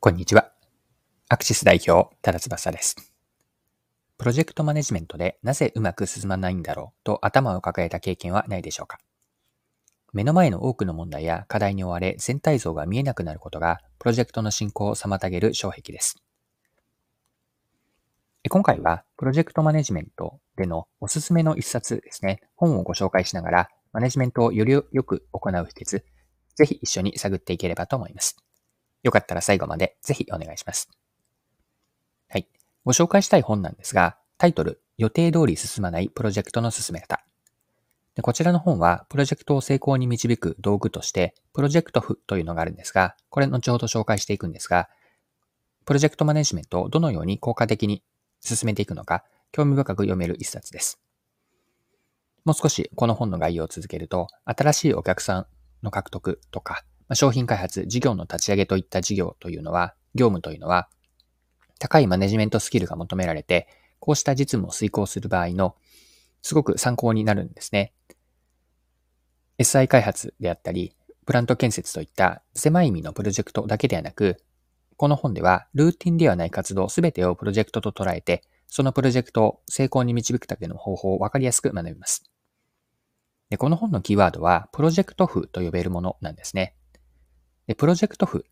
こんにちは。アクシス代表、多田翼です。プロジェクトマネジメントでなぜうまく進まないんだろうと頭を抱えた経験はないでしょうか目の前の多くの問題や課題に追われ全体像が見えなくなることがプロジェクトの進行を妨げる障壁です。今回はプロジェクトマネジメントでのおすすめの一冊ですね、本をご紹介しながらマネジメントをよりよく行う秘訣、ぜひ一緒に探っていければと思います。よかったら最後までぜひお願いします。はい。ご紹介したい本なんですが、タイトル、予定通り進まないプロジェクトの進め方。でこちらの本は、プロジェクトを成功に導く道具として、プロジェクト譜というのがあるんですが、これ後ほど紹介していくんですが、プロジェクトマネジメントをどのように効果的に進めていくのか、興味深く読める一冊です。もう少しこの本の概要を続けると、新しいお客さんの獲得とか、商品開発、事業の立ち上げといった事業というのは、業務というのは、高いマネジメントスキルが求められて、こうした実務を遂行する場合の、すごく参考になるんですね。SI 開発であったり、プラント建設といった狭い意味のプロジェクトだけではなく、この本ではルーティンではない活動すべてをプロジェクトと捉えて、そのプロジェクトを成功に導くための方法をわかりやすく学びます。でこの本のキーワードは、プロジェクト譜と呼べるものなんですね。で、プロジェクト譜。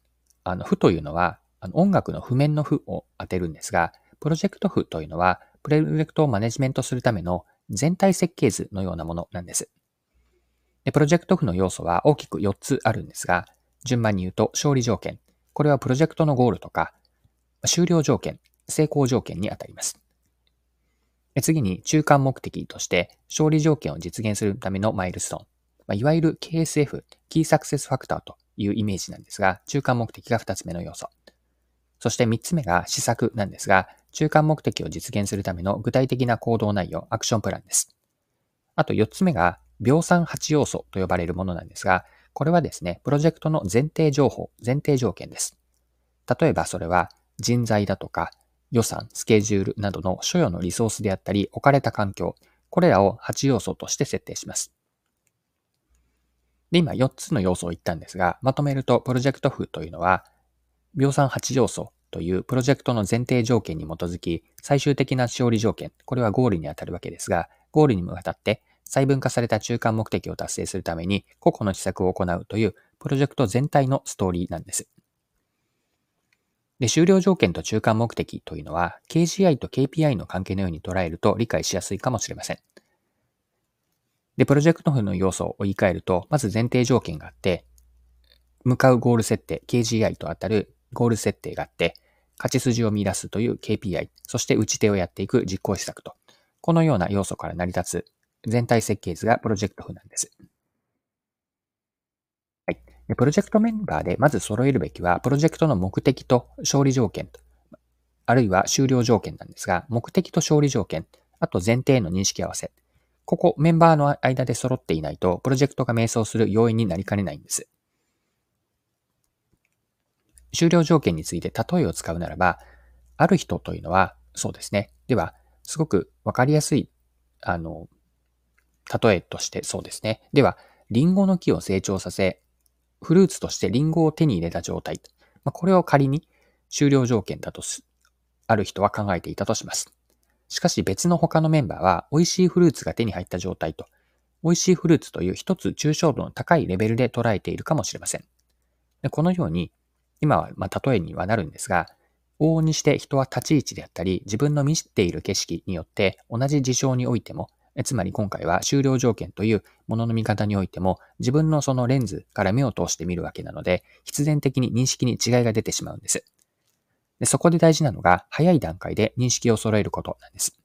あの、譜というのは、あの音楽の譜面の譜を当てるんですが、プロジェクト譜というのは、プロジェクトをマネジメントするための全体設計図のようなものなんです。でプロジェクト譜の要素は大きく4つあるんですが、順番に言うと、勝利条件。これはプロジェクトのゴールとか、終了条件、成功条件にあたります。次に、中間目的として、勝利条件を実現するためのマイルストーン。まいわゆる KSF、キーサクセスファクターというイメージなんですが、中間目的が2つ目の要素。そして3つ目が施策なんですが、中間目的を実現するための具体的な行動内容、アクションプランです。あと4つ目が、秒算8要素と呼ばれるものなんですが、これはですね、プロジェクトの前提情報、前提条件です。例えばそれは人材だとか予算、スケジュールなどの所要のリソースであったり、置かれた環境、これらを8要素として設定します。で、今4つの要素を言ったんですが、まとめるとプロジェクト譜というのは、秒算8要素というプロジェクトの前提条件に基づき、最終的な勝利条件、これはゴールにあたるわけですが、ゴールに向かって細分化された中間目的を達成するために個々の施策を行うというプロジェクト全体のストーリーなんです。で、終了条件と中間目的というのは KGI と KPI の関係のように捉えると理解しやすいかもしれません。で、プロジェクト譜の要素を言い換えると、まず前提条件があって、向かうゴール設定、KGI と当たるゴール設定があって、勝ち筋を見出すという KPI、そして打ち手をやっていく実行施策と、このような要素から成り立つ全体設計図がプロジェクト譜なんです。はい。プロジェクトメンバーでまず揃えるべきは、プロジェクトの目的と勝利条件、あるいは終了条件なんですが、目的と勝利条件、あと前提の認識合わせ、ここメンバーの間で揃っていないと、プロジェクトが迷走する要因になりかねないんです。終了条件について例えを使うならば、ある人というのは、そうですね。では、すごくわかりやすい、あの、例えとしてそうですね。では、リンゴの木を成長させ、フルーツとしてリンゴを手に入れた状態。まあ、これを仮に終了条件だとすある人は考えていたとします。しかし別の他のメンバーは美味しいフルーツが手に入った状態と、美味しいフルーツという一つ抽象度の高いレベルで捉えているかもしれません。でこのように、今はま例えにはなるんですが、往々にして人は立ち位置であったり、自分の見知っている景色によって同じ事象においても、つまり今回は終了条件というものの見方においても、自分のそのレンズから目を通して見るわけなので、必然的に認識に違いが出てしまうんです。でそこで大事なのが、早い段階で認識を揃えることなんです。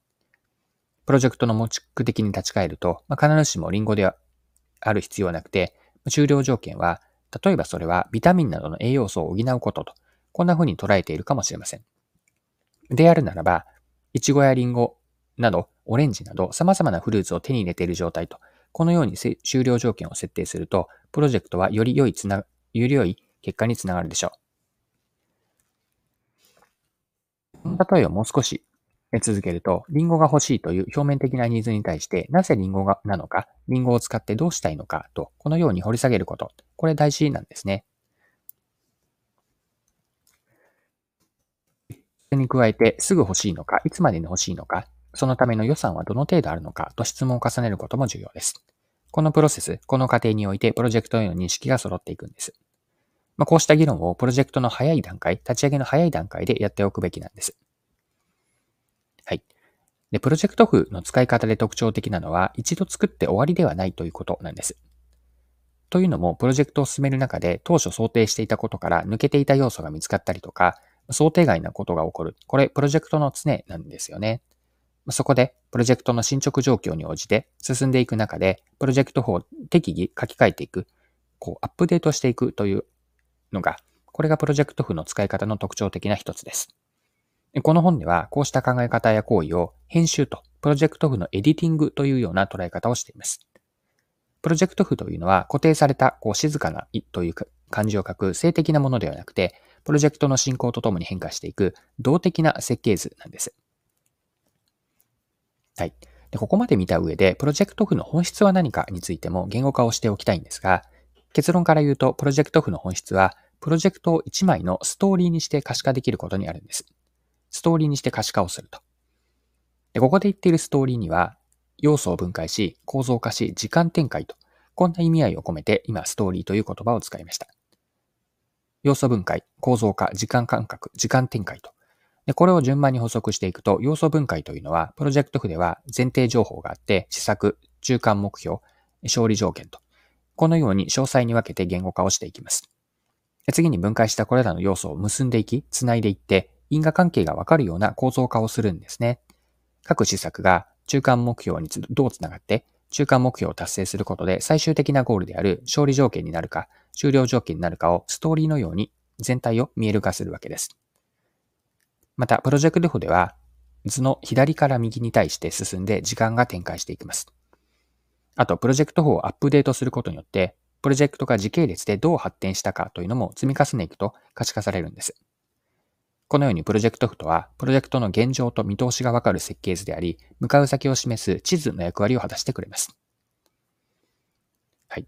プロジェクトの目的に立ち返ると、まあ、必ずしもリンゴである必要はなくて、終了条件は、例えばそれはビタミンなどの栄養素を補うことと、こんな風に捉えているかもしれません。であるならば、イチゴやリンゴなど、オレンジなど様々なフルーツを手に入れている状態と、このように終了条件を設定すると、プロジェクトはより良いつな、より良い結果につながるでしょう。例えをもう少し続けると、リンゴが欲しいという表面的なニーズに対して、なぜリンゴがなのか、リンゴを使ってどうしたいのかと、このように掘り下げること。これ大事なんですね。それに加えて、すぐ欲しいのか、いつまでに欲しいのか、そのための予算はどの程度あるのかと質問を重ねることも重要です。このプロセス、この過程においてプロジェクトへの認識が揃っていくんです。まあ、こうした議論をプロジェクトの早い段階、立ち上げの早い段階でやっておくべきなんです。はい。で、プロジェクト譜の使い方で特徴的なのは、一度作って終わりではないということなんです。というのも、プロジェクトを進める中で当初想定していたことから抜けていた要素が見つかったりとか、想定外なことが起こる。これ、プロジェクトの常なんですよね。そこで、プロジェクトの進捗状況に応じて進んでいく中で、プロジェクト法を適宜書き換えていく、こう、アップデートしていくというのが、これがプロジェクト譜の使い方の特徴的な一つです。この本では、こうした考え方や行為を編集とプロジェクト譜のエディティングというような捉え方をしています。プロジェクト譜というのは固定されたこう静かなという漢字を書く性的なものではなくて、プロジェクトの進行とともに変化していく動的な設計図なんです。はい。でここまで見た上で、プロジェクト譜の本質は何かについても言語化をしておきたいんですが、結論から言うと、プロジェクト譜の本質は、プロジェクトを1枚のストーリーにして可視化できることにあるんです。ストーリーにして可視化をすると。でここで言っているストーリーには、要素を分解し、構造化し、時間展開と、こんな意味合いを込めて今ストーリーという言葉を使いました。要素分解、構造化、時間感覚、時間展開と。でこれを順番に補足していくと、要素分解というのは、プロジェクト譜では前提情報があって、施策、中間目標、勝利条件と。このように詳細に分けて言語化をしていきます。次に分解したこれらの要素を結んでいき、つないでいって、因果関係がわかるような構造化をするんですね。各施策が中間目標にどうつながって、中間目標を達成することで最終的なゴールである勝利条件になるか、終了条件になるかをストーリーのように全体を見える化するわけです。また、プロジェクト譜では図の左から右に対して進んで時間が展開していきます。あと、プロジェクト法をアップデートすることによって、プロジェクトが時系列でどう発展したかというのも積み重ねていくと可視化されるんです。このようにプロジェクト譜とは、プロジェクトの現状と見通しがわかる設計図であり、向かう先を示す地図の役割を果たしてくれます。はい。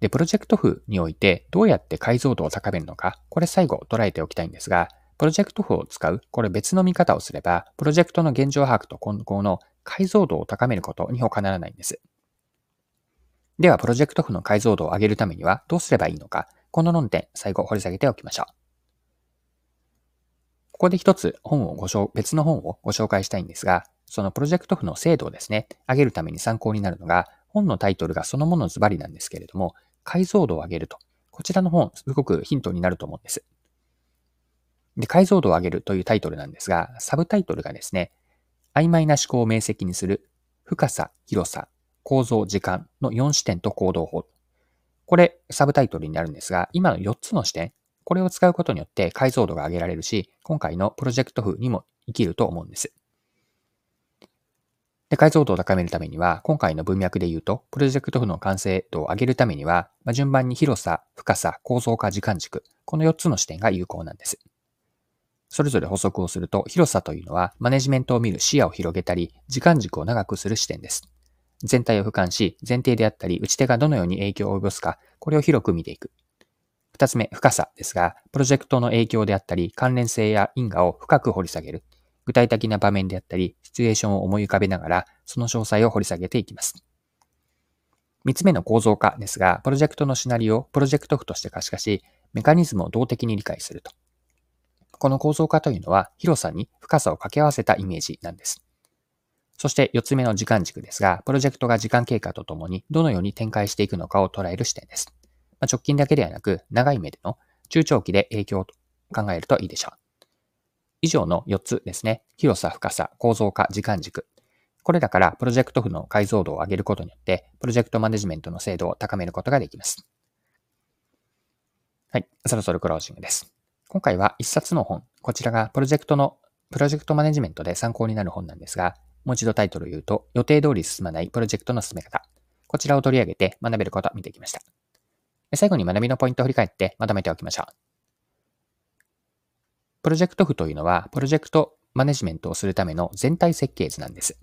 で、プロジェクト譜においてどうやって解像度を高めるのか、これ最後捉えておきたいんですが、プロジェクト譜を使う、これ別の見方をすれば、プロジェクトの現状把握と今後の解像度を高めることに他ならないんです。では、プロジェクト譜の解像度を上げるためにはどうすればいいのか、この論点、最後掘り下げておきましょう。ここで一つ本をご紹別の本をご紹介したいんですが、そのプロジェクト譜の精度をですね、上げるために参考になるのが、本のタイトルがそのものズバリなんですけれども、解像度を上げると。こちらの本、すごくヒントになると思うんです。で、解像度を上げるというタイトルなんですが、サブタイトルがですね、曖昧な思考を明晰にする、深さ、広さ、構造、時間の4視点と行動法。これ、サブタイトルになるんですが、今の4つの視点、これを使うことによって解像度が上げられるし、今回のプロジェクト風にも生きると思うんです。で、解像度を高めるためには、今回の文脈で言うと、プロジェクト風の完成度を上げるためには、まあ、順番に広さ、深さ、構造化、時間軸、この4つの視点が有効なんです。それぞれ補足をすると、広さというのは、マネジメントを見る視野を広げたり、時間軸を長くする視点です。全体を俯瞰し、前提であったり、打ち手がどのように影響を及ぼすか、これを広く見ていく。二つ目、深さですが、プロジェクトの影響であったり、関連性や因果を深く掘り下げる。具体的な場面であったり、シチュエーションを思い浮かべながら、その詳細を掘り下げていきます。三つ目の構造化ですが、プロジェクトのシナリオをプロジェクト譜として可視化し、メカニズムを動的に理解すると。この構造化というのは、広さに深さを掛け合わせたイメージなんです。そして四つ目の時間軸ですが、プロジェクトが時間経過とともにどのように展開していくのかを捉える視点です。まあ、直近だけではなく、長い目での中長期で影響を考えるといいでしょう。以上の4つですね。広さ、深さ、構造化、時間軸。これらからプロジェクト譜の解像度を上げることによって、プロジェクトマネジメントの精度を高めることができます。はい。そろそろクロージングです。今回は1冊の本。こちらがプロジェクトの、プロジェクトマネジメントで参考になる本なんですが、もう一度タイトルを言うと、予定通り進まないプロジェクトの進め方。こちらを取り上げて学べることを見てきました。最後に学びのポイントを振り返ってまとめておきましょう。プロジェクト譜というのは、プロジェクトマネジメントをするための全体設計図なんです。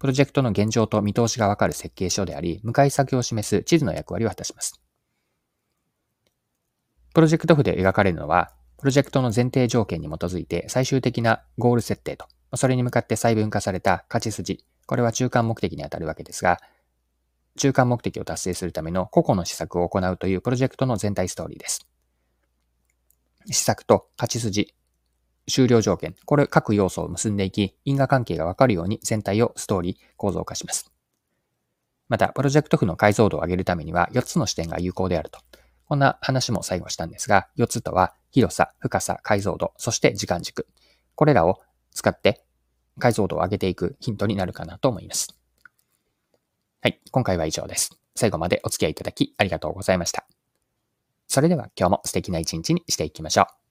プロジェクトの現状と見通しがわかる設計書であり、向かい先を示す地図の役割を果たします。プロジェクト譜で描かれるのは、プロジェクトの前提条件に基づいて最終的なゴール設定と、それに向かって細分化された勝ち筋、これは中間目的にあたるわけですが、中間目的を達成するための個々の施策を行うというプロジェクトの全体ストーリーです。施策と勝ち筋、終了条件、これ各要素を結んでいき、因果関係がわかるように全体をストーリー構造化します。また、プロジェクト譜の解像度を上げるためには4つの視点が有効であると。こんな話も最後したんですが、4つとは広さ、深さ、解像度、そして時間軸。これらを使って解像度を上げていくヒントになるかなと思います。はい、今回は以上です。最後までお付き合いいただきありがとうございました。それでは今日も素敵な一日にしていきましょう。